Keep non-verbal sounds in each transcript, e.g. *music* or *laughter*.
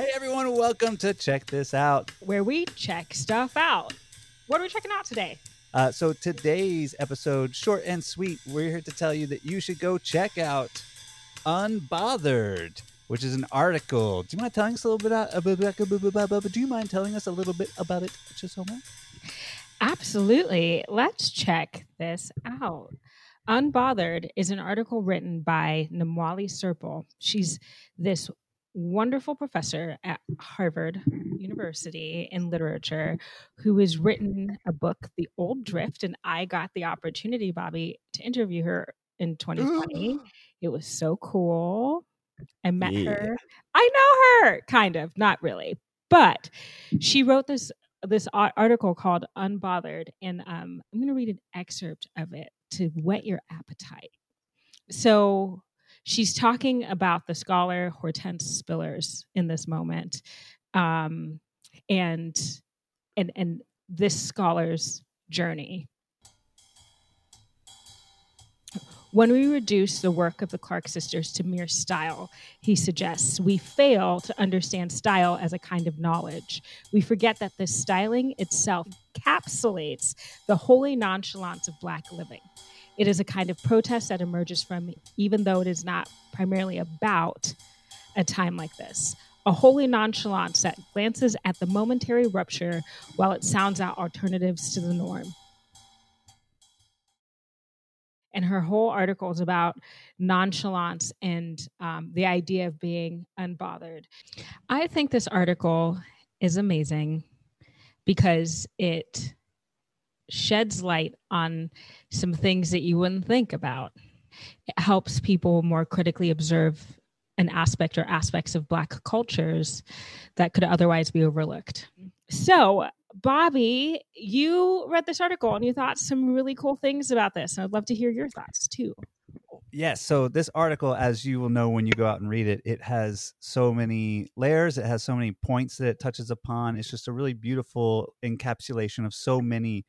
Hey everyone, welcome to Check This Out. where we check stuff out. What are we checking out today? Uh, so today's episode, short and sweet, we're here to tell you that you should go check out Unbothered, which is an article. Do you mind telling us a little bit about? Do you mind telling us a little bit about it, Chisholma? Absolutely. Let's check this out. Unbothered is an article written by Namwali Serpell. She's this wonderful professor at Harvard University in literature who has written a book, The Old Drift. And I got the opportunity, Bobby, to interview her in 2020. *gasps* it was so cool. I met Yeah. her. I know her, kind of, not really. But she wrote this this article called Unbothered, and um, I'm going to read an excerpt of it to whet your appetite. So she's talking about the scholar Hortense Spillers in this moment, um, and and and this scholar's journey. When we reduce the work of the Clark sisters to mere style, he suggests, we fail to understand style as a kind of knowledge. We forget that this styling itself encapsulates the holy nonchalance of Black living. It is a kind of protest that emerges from, even though it is not primarily about a time like this, a holy nonchalance that glances at the momentary rupture while it sounds out alternatives to the norm. And her whole article is about nonchalance and um, the idea of being unbothered. I think this article is amazing because it sheds light on some things that you wouldn't think about. It helps people more critically observe an aspect or aspects of Black cultures that could otherwise be overlooked. So, Bobby, you read this article and you thought some really cool things about this. And I'd love to hear your thoughts too. Yes. So this article, as you will know when you go out and read it, it has so many layers. It has so many points that it touches upon. It's just a really beautiful encapsulation of so many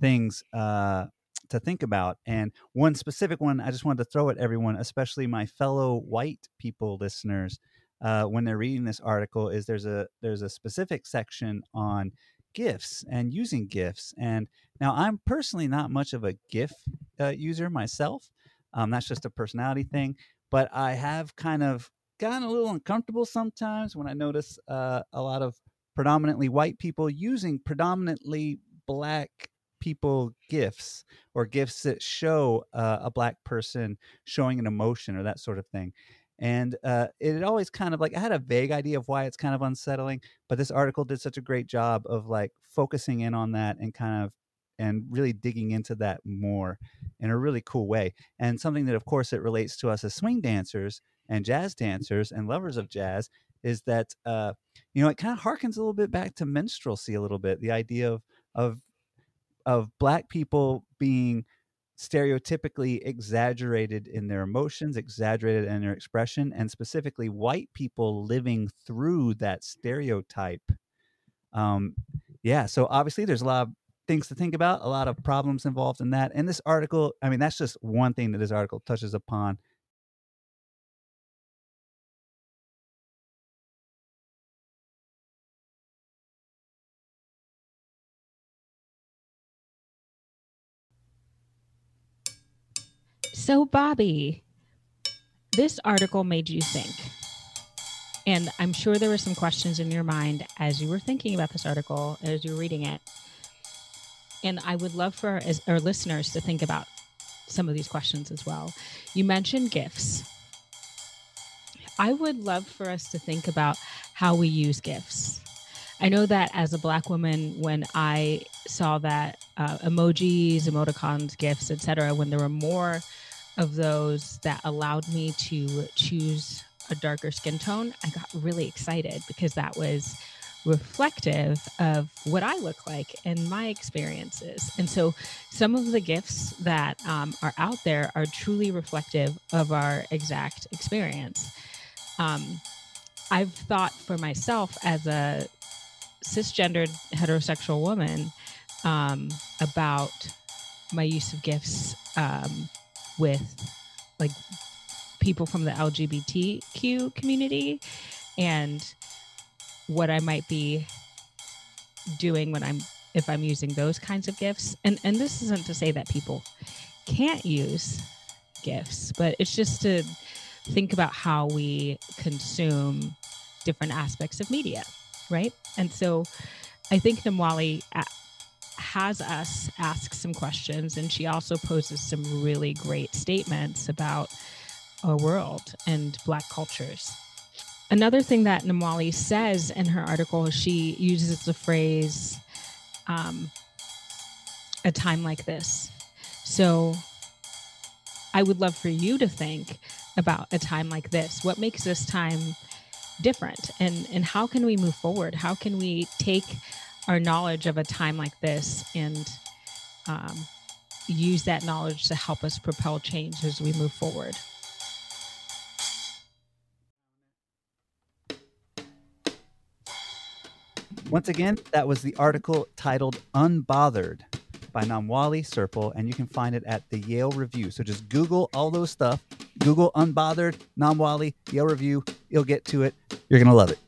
things uh, to think about. And one specific one, I just wanted to throw at everyone, especially my fellow white people listeners, uh, when they're reading this article, is there's a there's a specific section on GIFs and using GIFs. And now I'm personally not much of a GIF uh, user myself. Um, that's just a personality thing. But I have kind of gotten a little uncomfortable sometimes when I notice uh, a lot of predominantly white people using predominantly black people GIFs or GIFs that show uh, a black person showing an emotion or that sort of thing. And uh, it always kind of like I had a vague idea of why it's kind of unsettling, but this article did such a great job of like focusing in on that and kind of and really digging into that more in a really cool way. And something that, of course, it relates to us as swing dancers and jazz dancers and lovers of jazz is that uh, you know it kind of harkens a little bit back to minstrelsy a little bit. The idea of of of black people being stereotypically exaggerated in their emotions, exaggerated in their expression, and specifically white people living through that stereotype. Um, yeah, so obviously there's a lot of things to think about, a lot of problems involved in that. And this article, I mean, that's just one thing that this article touches upon. So, Bobby, this article made you think. And I'm sure there were some questions in your mind as you were thinking about this article, as you were reading it. And I would love for as our listeners to think about some of these questions as well. You mentioned GIFs. I would love for us to think about how we use GIFs. I know that as a Black woman, when I saw that uh, emojis, emoticons, GIFs, etc., when there were more of those that allowed me to choose a darker skin tone, I got really excited because that was reflective of what I look like and my experiences. And so some of the GIFs that um, are out there are truly reflective of our exact experience. Um, I've thought for myself as a cisgendered heterosexual woman um, about my use of GIFs um, with like people from the LGBTQ community and what I might be doing when I'm if I'm using those kinds of GIFs. And and this isn't to say that people can't use GIFs, but it's just to think about how we consume different aspects of media, right? And so I think Namwali has us ask some questions, and she also poses some really great statements about our world and Black cultures. Another thing that Namwali says in her article, is she uses the phrase, um, a time like this. So I would love for you to think about a time like this. What makes this time different? And, and how can we move forward? How can we take our knowledge of a time like this and um, use that knowledge to help us propel change as we move forward? Once again, that was the article titled Unbothered by Namwali Serpell, and you can find it at the Yale Review. So just Google all those stuff. Google Unbothered, Namwali, Yale Review. You'll get to it. You're going to love it.